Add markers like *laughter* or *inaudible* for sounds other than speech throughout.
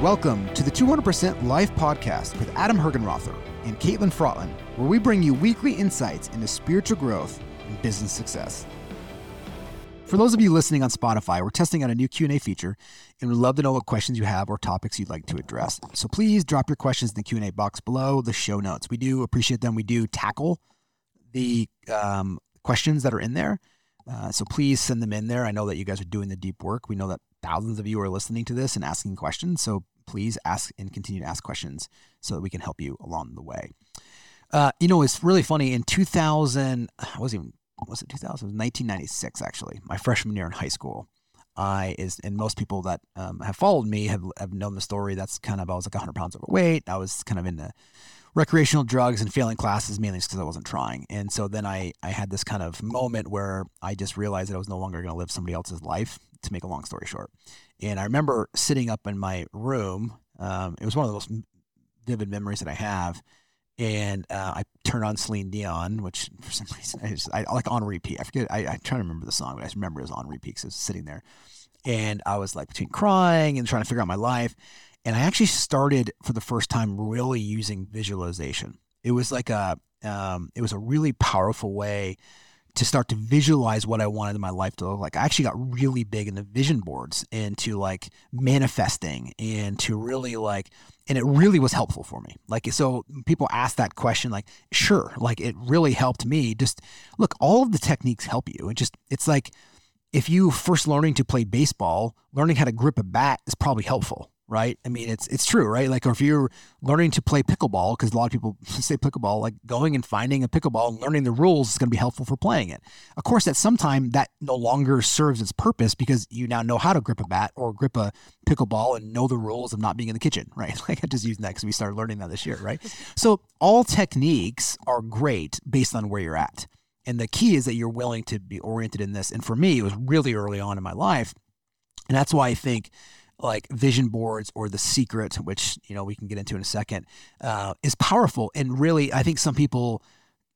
Welcome to the 200% Life Podcast with Adam Hergenrother and Caitlin Frotland, where we bring you weekly insights into spiritual growth and business success. For those of you listening on Spotify, we're testing out a new Q&A feature, and we'd love to know what questions you have or topics you'd like to address. So please drop your questions in the Q&A box below the show notes. We do appreciate them. We do tackle the um, questions that are in there. Uh, so please send them in there. I know that you guys are doing the deep work. We know that thousands of you are listening to this and asking questions. So please ask and continue to ask questions so that we can help you along the way. Uh, you know, it's really funny. In 2000, I wasn't even, was it 2000? It was 1996, actually, my freshman year in high school. I is, and most people that um, have followed me have, have known the story. That's kind of, I was like 100 pounds overweight. I was kind of into recreational drugs and failing classes mainly because I wasn't trying. And so then I, I had this kind of moment where I just realized that I was no longer going to live somebody else's life, to make a long story short. And I remember sitting up in my room. Um, it was one of the most vivid memories that I have. And uh, I turned on Celine Dion, which *laughs* for some reason I, just, I like on repeat. I forget. I, I try to remember the song, but I just remember it was on repeat because I was sitting there. And I was like between crying and trying to figure out my life. And I actually started for the first time really using visualization. It was like a, um, it was a really powerful way to start to visualize what I wanted my life to look like. I actually got really big into vision boards and to like manifesting and to really like, and it really was helpful for me. Like, so people ask that question, like, sure, like it really helped me. Just look, all of the techniques help you. It just, it's like, if you first learning to play baseball, learning how to grip a bat is probably helpful right? I mean, it's it's true, right? Like, if you're learning to play pickleball, because a lot of people *laughs* say pickleball, like going and finding a pickleball and learning the rules is going to be helpful for playing it. Of course, at some time that no longer serves its purpose because you now know how to grip a bat or grip a pickleball and know the rules of not being in the kitchen, *laughs* right? Like I just used that because we started learning that this year, right? So all techniques are great based on where you're at. And the key is that you're willing to be oriented in this. And for me, it was really early on in my life. And that's why I think like vision boards or the secret, which you know we can get into in a second, uh, is powerful. And really, I think some people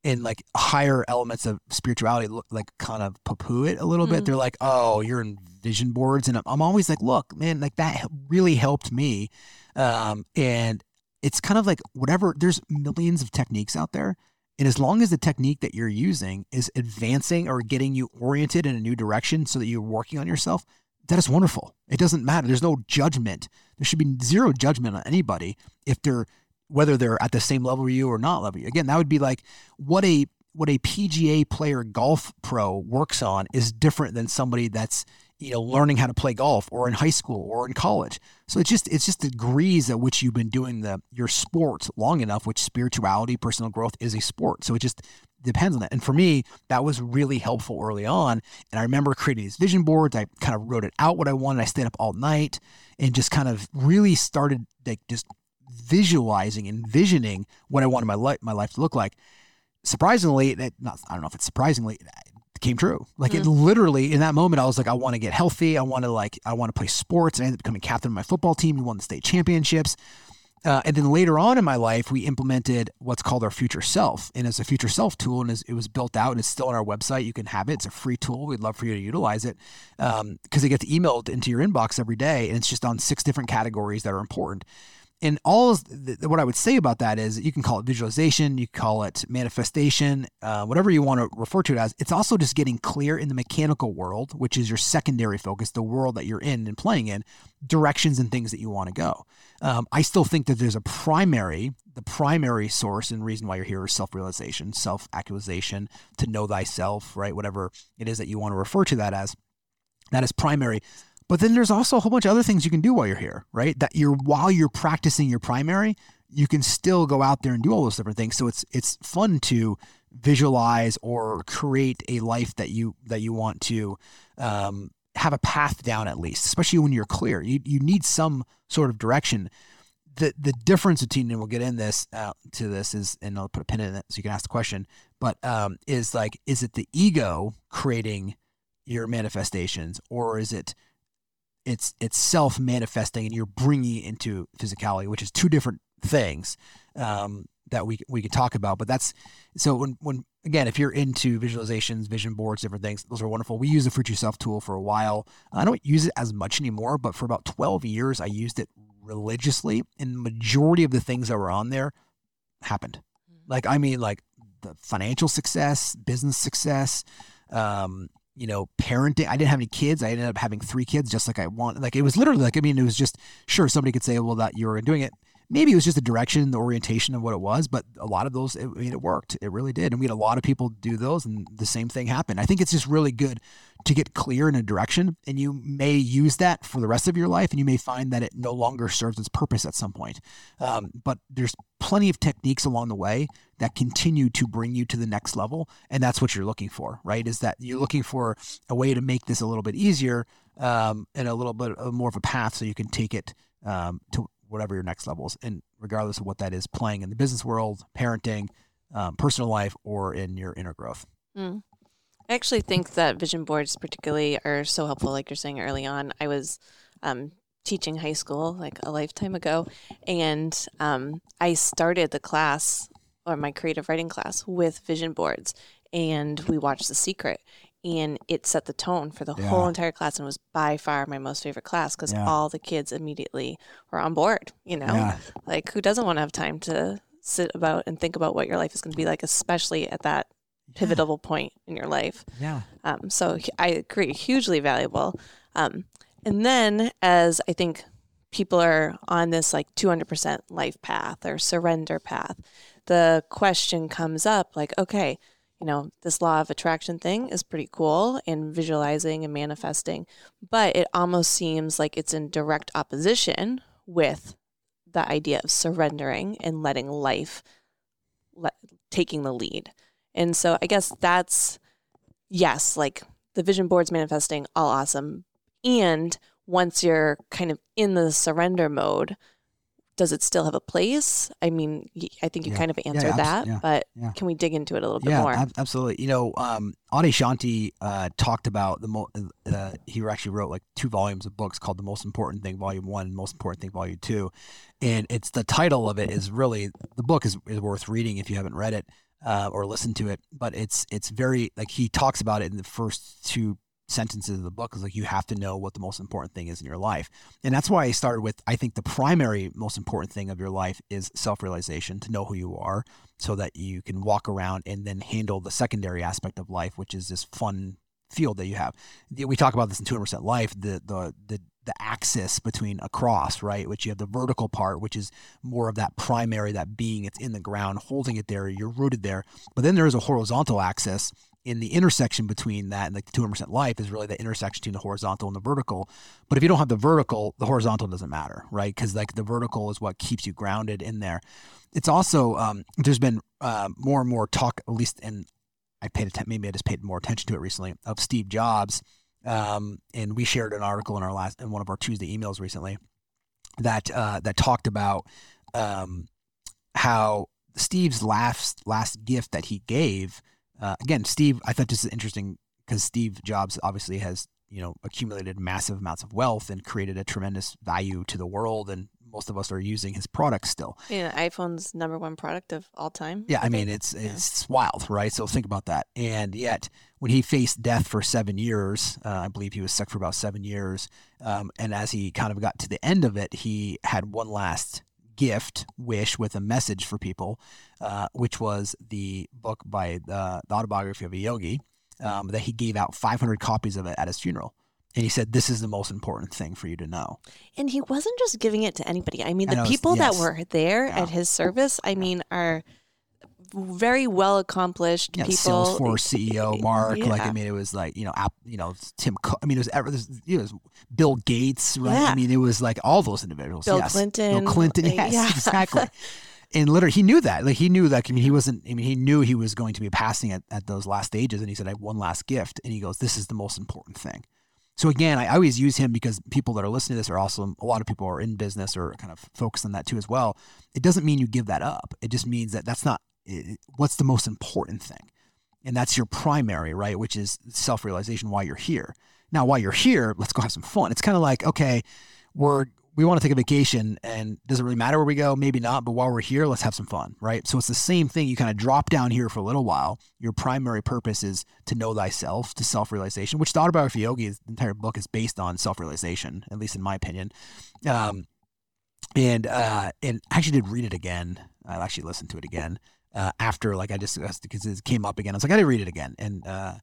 in like higher elements of spirituality look like kind of poo-poo it a little mm-hmm. bit. They're like, "Oh, you're in vision boards," and I'm always like, "Look, man, like that really helped me." Um, and it's kind of like whatever. There's millions of techniques out there. And as long as the technique that you're using is advancing or getting you oriented in a new direction so that you're working on yourself, that is wonderful. It doesn't matter. There's no judgment. There should be zero judgment on anybody if they're whether they're at the same level you or not level you. Again, that would be like what a what a PGA player golf pro works on is different than somebody that's you know learning how to play golf or in high school or in college. So it's just it's just degrees at which you've been doing the your sport long enough, which spirituality, personal growth is a sport. So it just depends on that. And for me, that was really helpful early on. And I remember creating these vision boards. I kind of wrote it out what I wanted. I stayed up all night and just kind of really started like just visualizing, and envisioning what I wanted my life my life to look like. Surprisingly, that not I don't know if it's surprisingly came true. Like mm. it literally in that moment, I was like, I want to get healthy. I want to like I want to play sports. I ended up becoming captain of my football team. We won the state championships. Uh, and then later on in my life, we implemented what's called our future self. And it's a future self tool, and it was built out and it's still on our website. You can have it. It's a free tool. We'd love for you to utilize it because um, it gets emailed into your inbox every day. And it's just on six different categories that are important and all what I would say about that is you can call it visualization, you call it manifestation, uh, whatever you want to refer to it as. It's also just getting clear in the mechanical world, which is your secondary focus, the world that you're in and playing in, directions and things that you want to go. Um, I still think that there's a primary, the primary source and reason why you're here is self realization, self actualization, to know thyself, right? Whatever it is that you want to refer to that as. That is primary. But then there's also a whole bunch of other things you can do while you're here, right? That you're while you're practicing your primary, you can still go out there and do all those different things. So it's it's fun to visualize or create a life that you that you want to um, have a path down at least, especially when you're clear. You you need some sort of direction. The the difference between and we'll get in this uh, to this is and I'll put a pin in it so you can ask the question. But um, is like is it the ego creating your manifestations or is it it's it's self manifesting and you're bringing it into physicality, which is two different things um, that we we could talk about. But that's so when when again, if you're into visualizations, vision boards, different things, those are wonderful. We use the Future Self tool for a while. I don't use it as much anymore, but for about 12 years, I used it religiously, and the majority of the things that were on there happened. Mm-hmm. Like, I mean, like the financial success, business success, um, you know, parenting. I didn't have any kids. I ended up having three kids just like I want. Like, it was literally like, I mean, it was just, sure, somebody could say, well, that you were doing it. Maybe it was just the direction, the orientation of what it was, but a lot of those, it, I mean, it worked. It really did. And we had a lot of people do those, and the same thing happened. I think it's just really good to get clear in a direction, and you may use that for the rest of your life, and you may find that it no longer serves its purpose at some point. Um, but there's plenty of techniques along the way that continue to bring you to the next level, and that's what you're looking for, right? Is that you're looking for a way to make this a little bit easier um, and a little bit of more of a path, so you can take it um, to whatever your next level is, and regardless of what that is, playing in the business world, parenting, um, personal life, or in your inner growth. Mm. I actually think that vision boards, particularly, are so helpful. Like you're saying early on, I was um, teaching high school like a lifetime ago, and um, I started the class or my creative writing class with vision boards, and we watched The Secret. And it set the tone for the Yeah. whole entire class, and was by far my most favorite class because Yeah. all the kids immediately were on board. You know, Yeah. like who doesn't want to have time to sit about and think about what your life is going to be like, especially at that pivotal point in your life. Yeah. Um, so I agree, hugely valuable. Um, and then as I think people are on this like 200% life path or surrender path, the question comes up like, okay, you know, this law of attraction thing is pretty cool in visualizing and manifesting, but it almost seems like it's in direct opposition with the idea of surrendering and letting life let, taking the lead. And so I guess that's yes, like the vision boards manifesting, all awesome. And once you're kind of in the surrender mode, does it still have a place? I mean, I think you Yeah. kind of answered abs- that, yeah, but yeah. can we dig into it a little bit yeah, more? ab- absolutely. You know, um, Adyashanti uh, talked about the mo- uh, he actually wrote like two volumes of books called "The Most Important Thing," Volume One, and "Most Important Thing," Volume Two, and it's the title of it is really the book is, is worth reading if you haven't read it uh, or listened to it. But it's it's very like he talks about it in the first two sentences of the book is like you have to know what the most important thing is in your life and that's why i started with i think the primary most important thing of your life is self-realization to know who you are so that you can walk around and then handle the secondary aspect of life, which is this fun field that you have. We talk about this in 200% life, the, the, the, the axis between a cross, right? Which you have the vertical part, which is more of that primary, that being, it's in the ground, holding it there, you're rooted there. But then there is a horizontal axis in the intersection between that and like the 200% life is really the intersection between the horizontal and the vertical. But if you don't have the vertical, the horizontal doesn't matter, right? Because like the vertical is what keeps you grounded in there it's also um, there's been uh, more and more talk, at least in I paid attention, maybe I just paid more attention to it recently of Steve Jobs, um, and we shared an article in our last in one of our Tuesday emails recently that uh, that talked about um, how Steve's last last gift that he gave. Uh, again, Steve, I thought this is interesting because Steve Jobs obviously has you know accumulated massive amounts of wealth and created a tremendous value to the world and most of us are using his products still Yeah, iPhone's number one product of all time. yeah, I mean it's Yeah. it's wild, right? So think about that. And yet, when he faced death for seven years, uh, I believe he was sick for about seven years. Um, and as he kind of got to the end of it, he had one last gift, wish with a message for people, uh, which was the book by the, the autobiography of a yogi um, that he gave out 500 copies of it at his funeral. And he said, "This is the most important thing for you to know." And he wasn't just giving it to anybody. I mean, I the know, people that were there Yeah. at his service, I mean, are very well accomplished yeah, people. Salesforce CEO *laughs* Mark, like I mean, it was like you know, app, you know, Tim. Cook. I mean, it was ever, this- it was Bill Gates, right? Yeah. I mean, it was like all those individuals. Bill yes. Clinton, Bill Clinton, *laughs* yes, yeah. exactly. And literally, he knew that. Like he knew that. I mean, he wasn't. I mean, he knew he was going to be passing at, at those last stages, and he said, "I have one last gift," and he goes, "This is the most important thing." So again, I always use him because people that are listening to this are also a lot of people are in business or kind of focused on that too as well. It doesn't mean you give that up. It just means that that's not what's the most important thing, and that's your primary, right? Which is self realization. Why you're here. Now, while you're here, let's go have some fun. It's kind of like okay, we're we want to take a vacation, and does it really matter where we go? Maybe not. But while we're here, let's have some fun, right? So it's the same thing. You kind of drop down here for a little while. Your primary purpose is to know thyself, to self realization, which the autobiography yogi, the entire book is based on self realization, at least in my opinion. Um, and uh, and I actually did read it again. I actually listened to it again uh, after like I just because it came up again. I was like, I did read it again, and uh,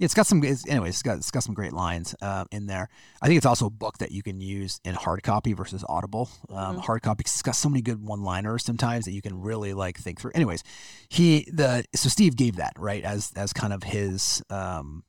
it's got some. It's, anyways, it's got it's got some great lines uh, in there. I think it's also a book that you can use in hard copy versus Audible. Um, mm-hmm. Hard copy because it's got so many good one liners sometimes that you can really like think through. Anyways, he the so Steve gave that right as as kind of his um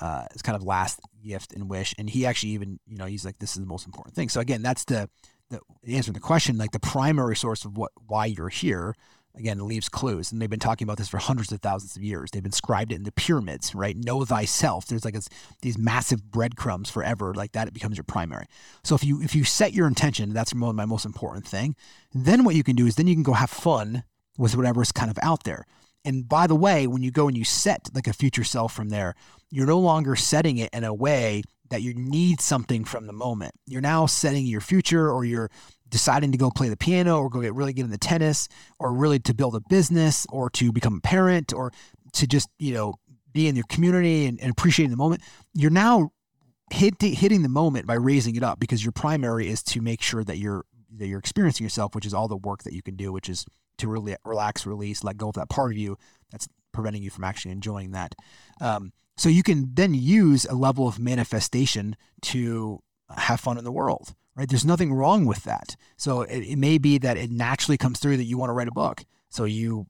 uh his kind of last gift and wish, and he actually even you know he's like this is the most important thing. So again, that's the the answer to the question, like the primary source of what why you're here again leaves clues. And they've been talking about this for hundreds of thousands of years. They've inscribed it in the pyramids right? Know thyself. There's like these massive breadcrumbs forever like that it becomes your primary. So if you if you set your intention that's my most important thing then what you can do is then you can go have fun with whatever's kind of out there. And by the way when you go and you set like a future self from there you're no longer setting it in a way that you need something from the moment. You're now setting your future or you're deciding to go play the piano or go get really get into tennis or really to build a business or to become a parent or to just, you know, be in your community and, and appreciating the moment. You're now hit, hitting the moment by raising it up because your primary is to make sure that you're that you're experiencing yourself, which is all the work that you can do, which is to really relax, release, let go of that part of you that's preventing you from actually enjoying that. Um, so you can then use a level of manifestation to have fun in the world, right? There's nothing wrong with that. So it, it may be that it naturally comes through that you want to write a book. So you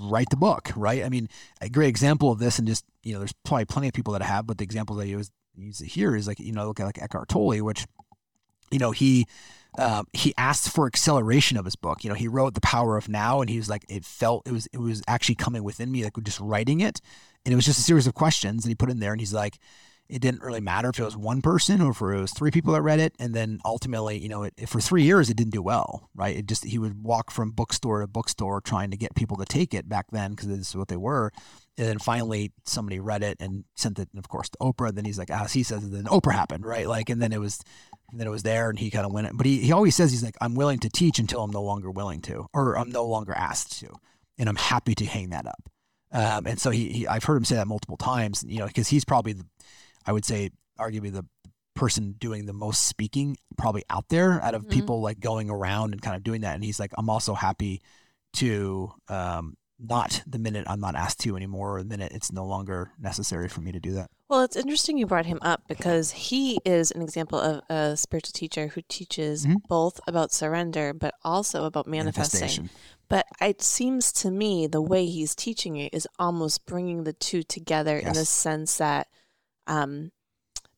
write the book, right? I mean, a great example of this, and just, you know, there's probably plenty of people that have, but the example that I use, here is like, you know, look at like Eckhart Tolle, which, you know, he, um, he asked for acceleration of his book. You know, he wrote The Power of Now, and he was like, it felt it was it was actually coming within me, like just writing it, and it was just a series of questions that he put in there, and he's like, it didn't really matter if it was one person or if it was three people that read it, and then ultimately, you know, it, for three years it didn't do well, right? It just he would walk from bookstore to bookstore trying to get people to take it back then because this is what they were, and then finally somebody read it and sent it, of course, to Oprah. Then he's like, as he says, then Oprah happened, right? Like, and then it was and then it was there and he kind of went it. But he, he always says he's like, I'm willing to teach until I'm no longer willing to, or I'm no longer asked to. And I'm happy to hang that up. Um, and so he, he, I've heard him say that multiple times, you know, because he's probably, the, I would say, arguably the person doing the most speaking probably out there out of mm-hmm. people like going around and kind of doing that. And he's like, I'm also happy to um, not the minute I'm not asked to anymore, or the minute it's no longer necessary for me to do that. Well, it's interesting you brought him up because he is an example of a spiritual teacher who teaches mm-hmm. both about surrender but also about manifesting. But it seems to me the way he's teaching it is almost bringing the two together yes. in the sense that um,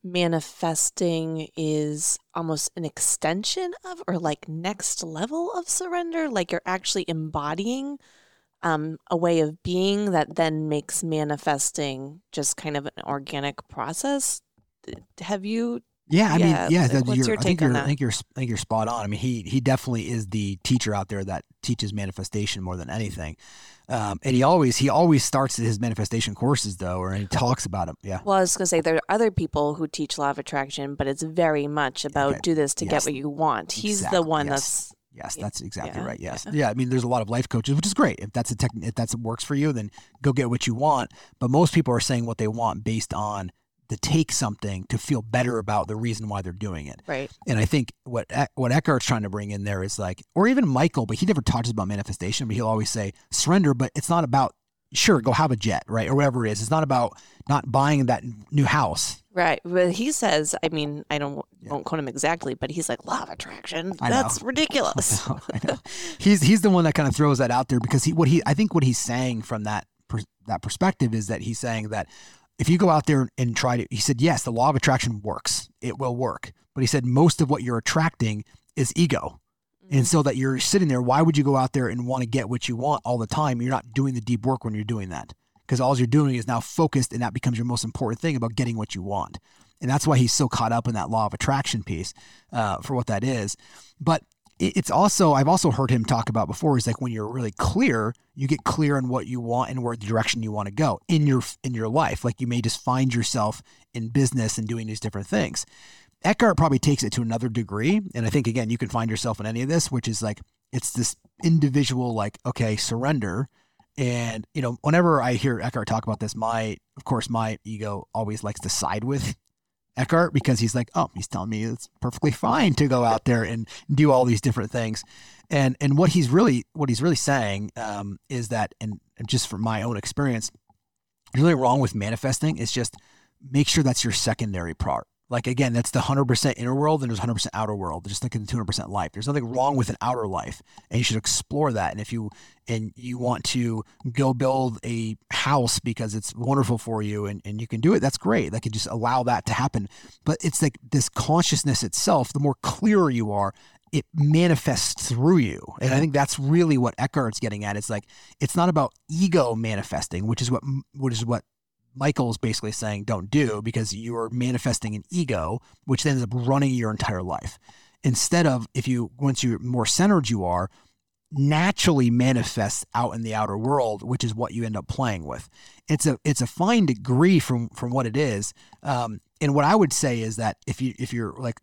manifesting is almost an extension of or like next level of surrender. Like you're actually embodying um, a way of being that then makes manifesting just kind of an organic process. Have you? Yeah, I yeah, mean, yeah. Like, what's your take I on that? I think you're, I think you're spot on. I mean, he he definitely is the teacher out there that teaches manifestation more than anything. Um, and he always he always starts his manifestation courses though, or he talks about them. Yeah. Well, I was gonna say there are other people who teach law of attraction, but it's very much about okay. do this to yes. get what you want. He's exactly. the one yes. that's Yes, that's exactly yeah. right. Yes, yeah. yeah. I mean, there's a lot of life coaches, which is great. If that's a tech, if that's works for you, then go get what you want. But most people are saying what they want based on to take something to feel better about the reason why they're doing it. Right. And I think what what Eckhart's trying to bring in there is like, or even Michael, but he never talks about manifestation, but he'll always say surrender. But it's not about sure go have a jet, right, or whatever it is. It's not about not buying that new house Right. But he says, I mean, I don't yeah. won't quote him exactly, but he's like law of attraction. That's ridiculous. *laughs* I know, I know. he's he's the one that kind of throws that out there because he what he I think what he's saying from that per, that perspective is that he's saying that if you go out there and try to he said yes, the law of attraction works. It will work. But he said most of what you're attracting is ego. Mm-hmm. And so that you're sitting there, why would you go out there and want to get what you want all the time? You're not doing the deep work when you're doing that because all you're doing is now focused and that becomes your most important thing about getting what you want. And that's why he's so caught up in that law of attraction piece uh, for what that is. But it's also, I've also heard him talk about before, is like when you're really clear, you get clear on what you want and where the direction you want to go in your, in your life. Like you may just find yourself in business and doing these different things. Eckhart probably takes it to another degree. And I think, again, you can find yourself in any of this, which is like, it's this individual, like, okay, surrender and you know, whenever I hear Eckhart talk about this, my of course my ego always likes to side with Eckhart because he's like, oh, he's telling me it's perfectly fine to go out there and do all these different things. And and what he's really what he's really saying um, is that, and just from my own experience, nothing wrong with manifesting. It's just make sure that's your secondary part. Like again, that's the 100% inner world and there's 100% outer world. Just like in the 200% life. There's nothing wrong with an outer life, and you should explore that. And if you and you want to go build a house because it's wonderful for you and, and you can do it, that's great. That can just allow that to happen. But it's like this consciousness itself, the more clearer you are, it manifests through you. And I think that's really what Eckhart's getting at. It's like it's not about ego manifesting, which is what which is what Michael's basically saying don't do because you're manifesting an ego, which ends up running your entire life. Instead of if you once you're more centered you are, naturally manifests out in the outer world, which is what you end up playing with. It's a it's a fine degree from from what it is. Um, and what I would say is that if you if you're like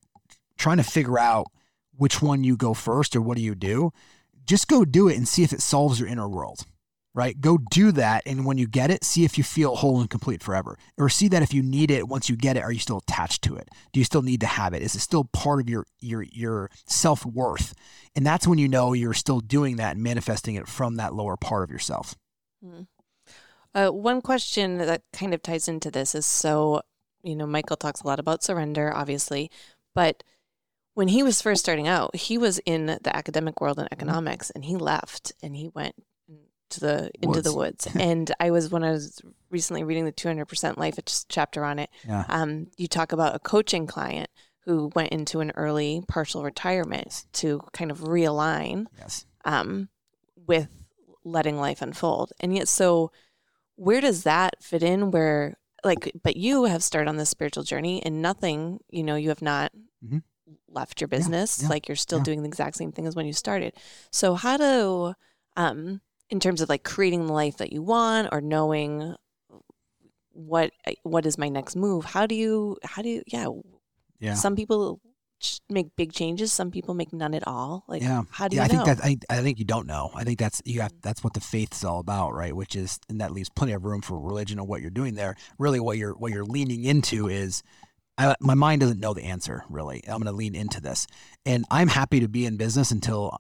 trying to figure out which one you go first or what do you do, just go do it and see if it solves your inner world right? Go do that. And when you get it, see if you feel whole and complete forever. Or see that if you need it, once you get it, are you still attached to it? Do you still need to have it? Is it still part of your your your self worth? And that's when you know you're still doing that and manifesting it from that lower part of yourself. Mm. Uh, one question that kind of ties into this is so, you know, Michael talks a lot about surrender, obviously, but when he was first starting out, he was in the academic world and mm-hmm. economics and he left and he went to the into woods. the woods. *laughs* and I was when I was recently reading the 200% life chapter on it. Yeah. Um, you talk about a coaching client who went into an early partial retirement to kind of realign yes. um, with letting life unfold. And yet, so where does that fit in? Where like, but you have started on this spiritual journey, and nothing, you know, you have not. Mm-hmm. left your business yeah, yeah, like you're still yeah. doing the exact same thing as when you started so how do um in terms of like creating the life that you want or knowing what eh, what is my next move how do you how do you yeah yeah. some people make big changes some people make none at all. Like yeah. how do yeah, you i think that I, I think you don't know. I think that's you have that's what the faith is all about right? Which is and that leaves plenty of room for religion and what you're doing there. Really what you're what you're leaning into is I, my mind doesn't know the answer really. I'm going to lean into this. And i'm happy to be in business until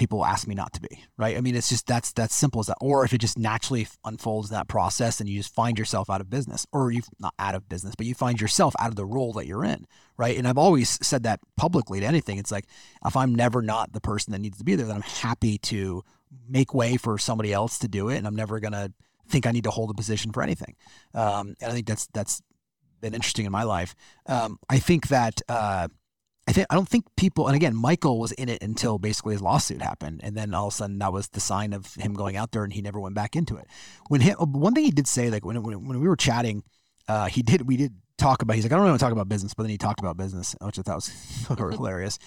people ask me not to be right? I mean it's just that's that's simple as that. Or if it just naturally unfolds that process and you just find yourself out of business or you not out of business but you find yourself out of the role that you're in right? And i've always said that publicly to anything. It's like if i'm never not the person that needs to be there then i'm happy to make way for somebody else to do it and i'm never to think i need to hold a position for anything. Um, and i think that's that's been interesting in my life. Um, i think that uh, I think I don't think people and again Michael was in it until basically his lawsuit happened and then all of a sudden that was the sign of him going out there and he never went back into it. When he, one thing he did say like when when, when we were chatting uh, he did we did talk about he's like I don't really want to talk about business but then he talked about business which I thought was *laughs* hilarious.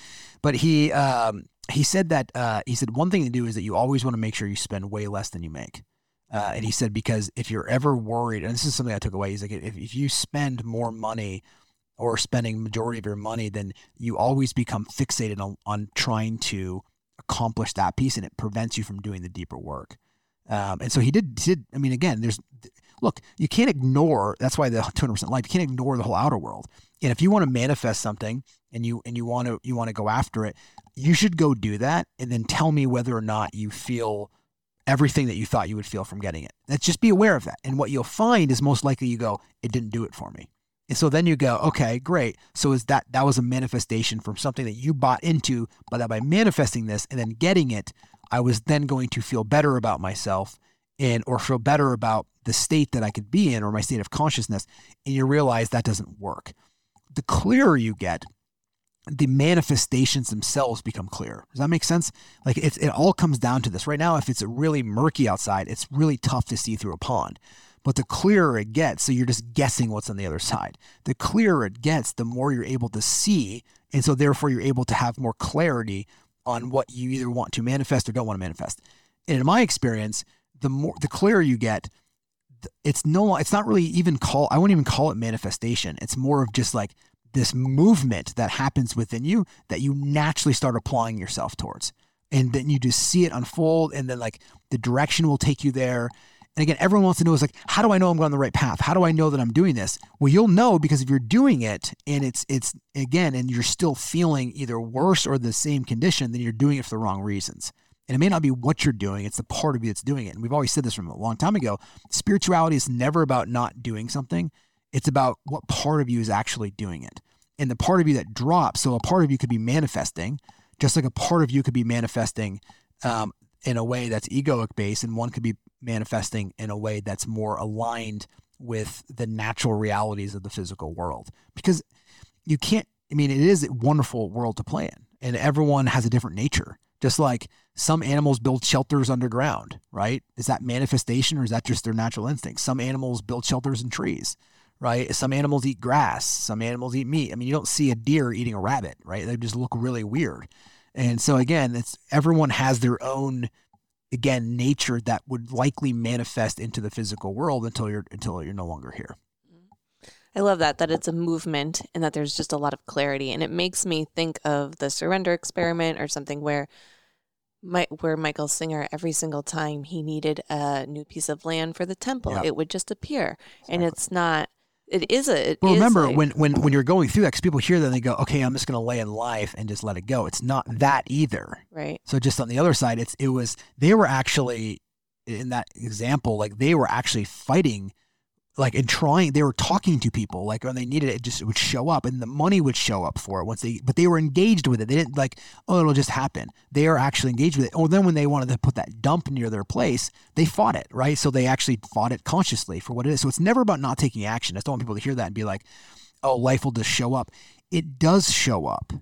But he um, he said that uh, he said one thing to do is that you always want to make sure you spend way less than you make. Uh, and he said because if you're ever worried and this is something I took away he's like if, if you spend more money or spending majority of your money, then you always become fixated on, on trying to accomplish that piece, and it prevents you from doing the deeper work. Um, and so he did. Did I mean again? There's look, you can't ignore. That's why the *laughs* 200% life. You can't ignore the whole outer world. And if you want to manifest something and you and you want to you want to go after it, you should go do that, and then tell me whether or not you feel everything that you thought you would feel from getting it. Let's just be aware of that. And what you'll find is most likely you go, it didn't do it for me. And so then you go, okay, great. So is that that was a manifestation from something that you bought into, but that by manifesting this and then getting it, I was then going to feel better about myself and or feel better about the state that I could be in or my state of consciousness. And you realize that doesn't work. The clearer you get, the manifestations themselves become clear. Does that make sense? Like it, it all comes down to this. Right now, if it's really murky outside, it's really tough to see through a pond. But the clearer it gets, so you're just guessing what's on the other side. The clearer it gets, the more you're able to see. And so therefore you're able to have more clarity on what you either want to manifest or don't want to manifest. And in my experience, the more the clearer you get, it's no it's not really even call I wouldn't even call it manifestation. It's more of just like this movement that happens within you that you naturally start applying yourself towards. And then you just see it unfold and then like the direction will take you there And again, everyone wants to know is like, how do I know I'm going on the right path? How do I know that I'm doing this? Well, you'll know because if you're doing it and it's it's again, and you're still feeling either worse or the same condition, then you're doing it for the wrong reasons. And it may not be what you're doing, it's the part of you that's doing it. And we've always said this from a long time ago. Spirituality is never about not doing something. It's about what part of you is actually doing it. And the part of you that drops, so a part of you could be manifesting, just like a part of you could be manifesting um, in a way that's egoic based, and one could be manifesting in a way that's more aligned with the natural realities of the physical world. Because you can't, I mean, it is a wonderful world to play in, and everyone has a different nature. Just like some animals build shelters underground, right? Is that manifestation or is that just their natural instinct? Some animals build shelters in trees, right? Some animals eat grass, some animals eat meat. I mean, you don't see a deer eating a rabbit, right? They just look really weird. And so again, it's everyone has their own again nature that would likely manifest into the physical world until you're until you're no longer here. I love that that it's a movement and that there's just a lot of clarity and it makes me think of the surrender experiment or something where my, where Michael Singer every single time he needed a new piece of land for the temple, it would just appear. Exactly. And it's not it is a. It well, remember a, when when when you're going through that, because people hear that and they go, "Okay, I'm just going to lay in life and just let it go." It's not that either. Right. So just on the other side, it's it was they were actually in that example, like they were actually fighting like and trying they were talking to people like when they needed it, it just it would show up and the money would show up for it once they but they were engaged with it. They didn't like oh it'll just happen. They are actually engaged with it. Or then when they wanted to put that dump near their place they fought it right? So they actually fought it consciously for what it is. So it's never about not taking action. I don't want people to hear that and be like oh life will just show up. It does show up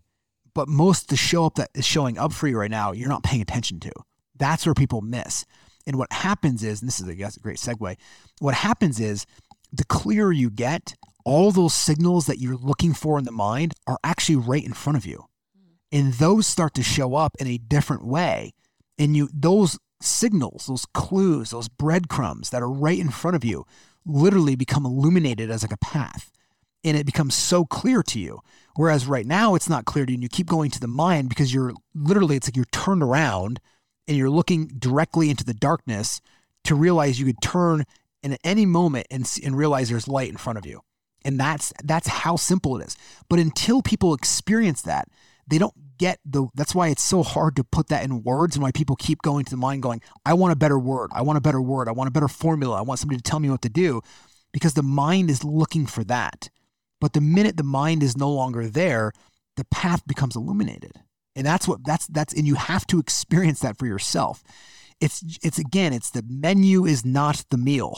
but most the show up that is showing up for you right now you're not paying attention to. That's where people miss and what happens is, and this is I guess a great segue, what happens is the clearer you get, all those signals that you're looking for in the mind are actually right in front of you. Mm. And those start to show up in a different way. And you those signals, those clues, those breadcrumbs that are right in front of you literally become illuminated as like a path. And it becomes so clear to you. Whereas right now it's not clear to you and you keep going to the mind because you're literally it's like you're turned around and you're looking directly into the darkness to realize you could turn in any moment and, and realize there's light in front of you. And that's that's how simple it is. But until people experience that, they don't get the that's why it's so hard to put that in words and why people keep going to the mind going, I want a better word. I want a better word. I want a better formula. I want somebody to tell me what to do because the mind is looking for that. But the minute the mind is no longer there, the path becomes illuminated. And that's what that's that's and you have to experience that for yourself. It's it's again, it's the menu is not the meal.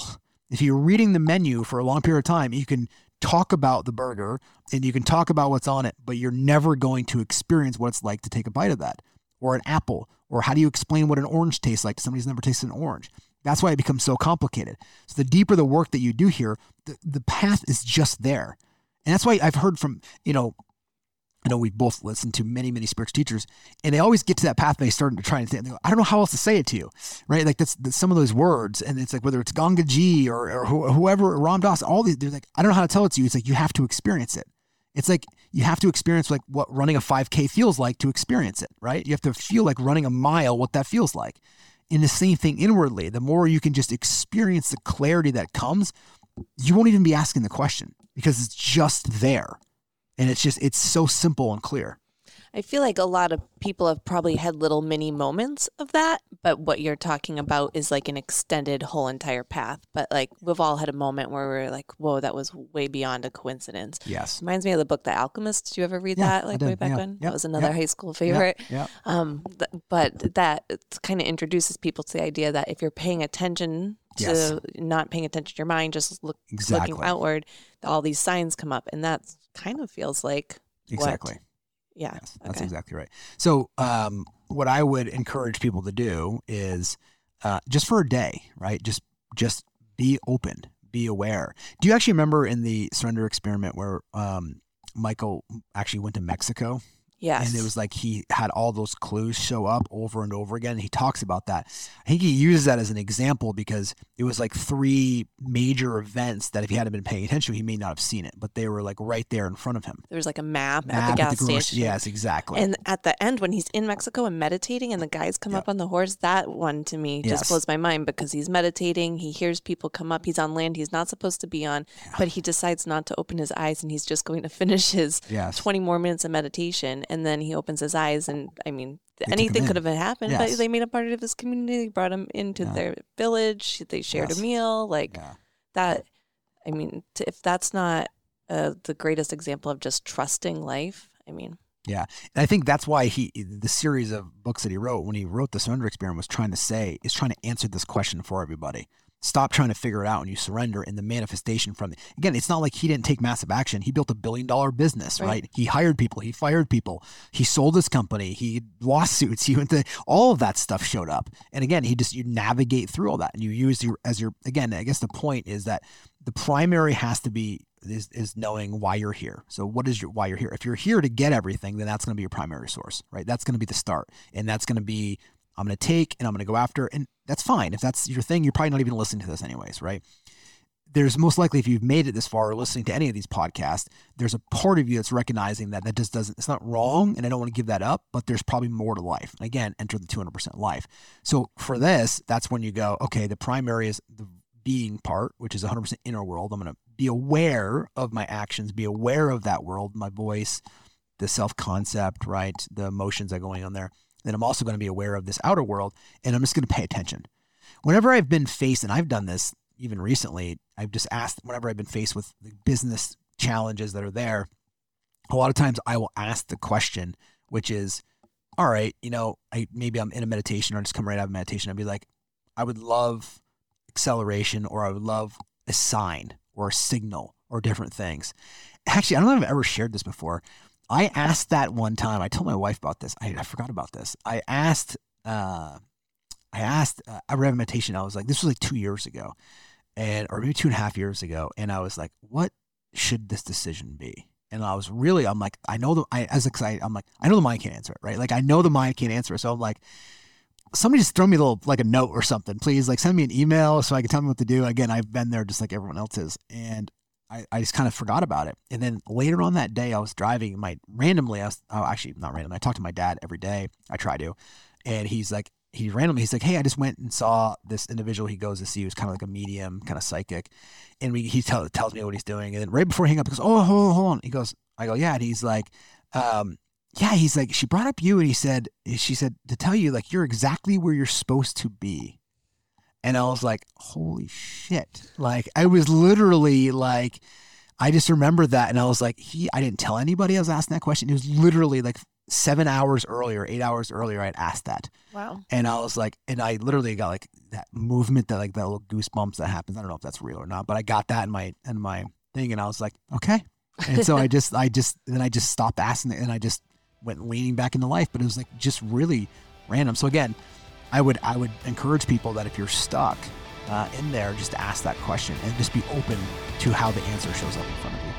If you're reading the menu for a long period of time, you can talk about the burger and you can talk about what's on it, but you're never going to experience what it's like to take a bite of that or an apple or how do you explain what an orange tastes like to somebody who's never tasted an orange. That's why it becomes so complicated. So the deeper the work that you do here, the, the path is just there. And that's why I've heard from, you know, I know we've both listened to many, many spiritual teachers, and they always get to that path they start to try and think, I don't know how else to say it to you, right? Like that's, that's some of those words, and it's like whether it's Gangaji or, or whoever, Ram Dass, all these, they're like, I don't know how to tell it to you. It's like you have to experience it. It's like you have to experience like what running a 5K feels like to experience it, right? You have to feel like running a mile, what that feels like. And the same thing inwardly. The more you can just experience the clarity that comes, you won't even be asking the question because it's just there and it's just it's so simple and clear I feel like a lot of people have probably had little mini moments of that, but what you're talking about is like an extended whole entire path. But like we've all had a moment where we're like, whoa, that was way beyond a coincidence. Yes. Reminds me of the book The Alchemist. Did you ever read yeah, that like way back yeah. when? Yep. That was another yep. high school favorite. Yeah. Um, th- but that kind of introduces people to the idea that if you're paying attention to Yes. not paying attention to your mind, just look Exactly. looking outward, all these signs come up. And that kind of feels like what- Exactly. Yeah. Yes, that's okay. exactly right. So, um, what I would encourage people to do is uh, just for a day, right? Just just be open, be aware. Do you actually remember in the surrender experiment where um, Michael actually went to Mexico Yes. And it was like he had all those clues show up over and over again. He talks about that. I think he uses that as an example because it was like three major events that if he hadn't been paying attention, he may not have seen it, but they were like right there in front of him. There was like a map, Map at the gas grocery- station. Yes, exactly. And at the end, when he's in Mexico and meditating, and the guys come Yep. up on the horse, that one to me just Yes. blows my mind because he's meditating. He hears people come up. He's on land he's not supposed to be on, but he decides not to open his eyes and he's just going to finish his yes. 20 more minutes of meditation. And then he opens his eyes, and I mean, him anything could have happened, Yes. but they made him part of this community. They brought him into Yeah. their village. They shared Yes. a meal. Like Yeah. that, I mean, t- if that's not uh, the greatest example of just trusting life, I mean, Yeah, And I think that's why he, the series of books that he wrote, when he wrote the surrender experiment, was trying to say, is trying to answer this question for everybody. Stop trying to figure it out and you surrender and the manifestation from it. Again, it's not like he didn't take massive action. He built a billion dollar business, right? Right. He hired people, he fired people, he sold his company, he lawsuits, *laughs* he went to all of that stuff showed up. And again, he just you navigate through all that and you use your as your again, I guess the point is that the primary has to be is, is knowing why you're here. So what is your why you're here? If you're here to get everything, then that's going to be your primary source, right? That's going to be the start. And that's going to be I'm going to take and I'm going to go after and that's fine. If that's your thing, you're probably not even listening to this anyways, right? There's most likely if you've made it this far or listening to any of these podcasts, there's a part of you that's recognizing that that just doesn't it's not wrong and I don't want to give that up, but there's probably more to life. And again, enter the 200% life. So for this, that's when you go, okay, the primary is the being part, which is 100% inner world. I'm going to be aware of my actions, be aware of that world, my voice, the self concept, right? The emotions that are going on there. Then I'm also going to be aware of this outer world and I'm just going to pay attention. Whenever I've been faced, and I've done this even recently, I've just asked, whenever I've been faced with the business challenges that are there, a lot of times I will ask the question, which is, all right, you know, I maybe I'm in a meditation or just come right out of meditation. I'd be like, I would love acceleration or I would love a sign or a signal or different things. Actually, I don't know if I've ever shared this before. I asked that one time. I told my wife about this. I, I forgot about this. I asked, uh, I asked uh, a rev meditation. I was like, this was like two years ago, and or maybe two and a half years ago, and I was like, what should this decision be? And I was really, I'm like, I know the, I as excited, I'm like, I know the mind can't answer it, right? Like I know the mind can't answer it, so I'm like, somebody just throw me a little like a note or something, please. Like send me an email so I can tell me what to do. Again, I've been there just like everyone else is, and I, I just kind of forgot about it. And then later on that day, I was driving. My randomly, I was oh, actually not randomly. I talk to my dad every day. I try to, and he's like, he randomly, he's like, hey, I just went and saw this individual he goes to see who's kind of like a medium, kind of psychic, and we, he tell, tells me what he's doing, and then right before he hang up, he goes, oh, hold on, hold on. He goes, I go, yeah, and he's like, um, yeah, he's like, she brought up you, and he said, she said to tell you like you're exactly where you're supposed to be. And I was like, holy shit. Like, I was literally like, I just remember that. And I was like, he, I didn't tell anybody I was asking that question. It was literally like seven hours earlier, eight hours earlier, I'd asked that. wow. And I was like, and I literally got like that movement, that like that little goosebumps that happens. I don't know if that's real or not, but I got that in my, in my thing. And I was like, okay. And so I just, I just, then I just stopped asking it and I just went leaning back into life. But it was like just really random. So again, I would I would encourage people that if you're stuck uh, in there, just ask that question and just be open to how the answer shows up in front of you.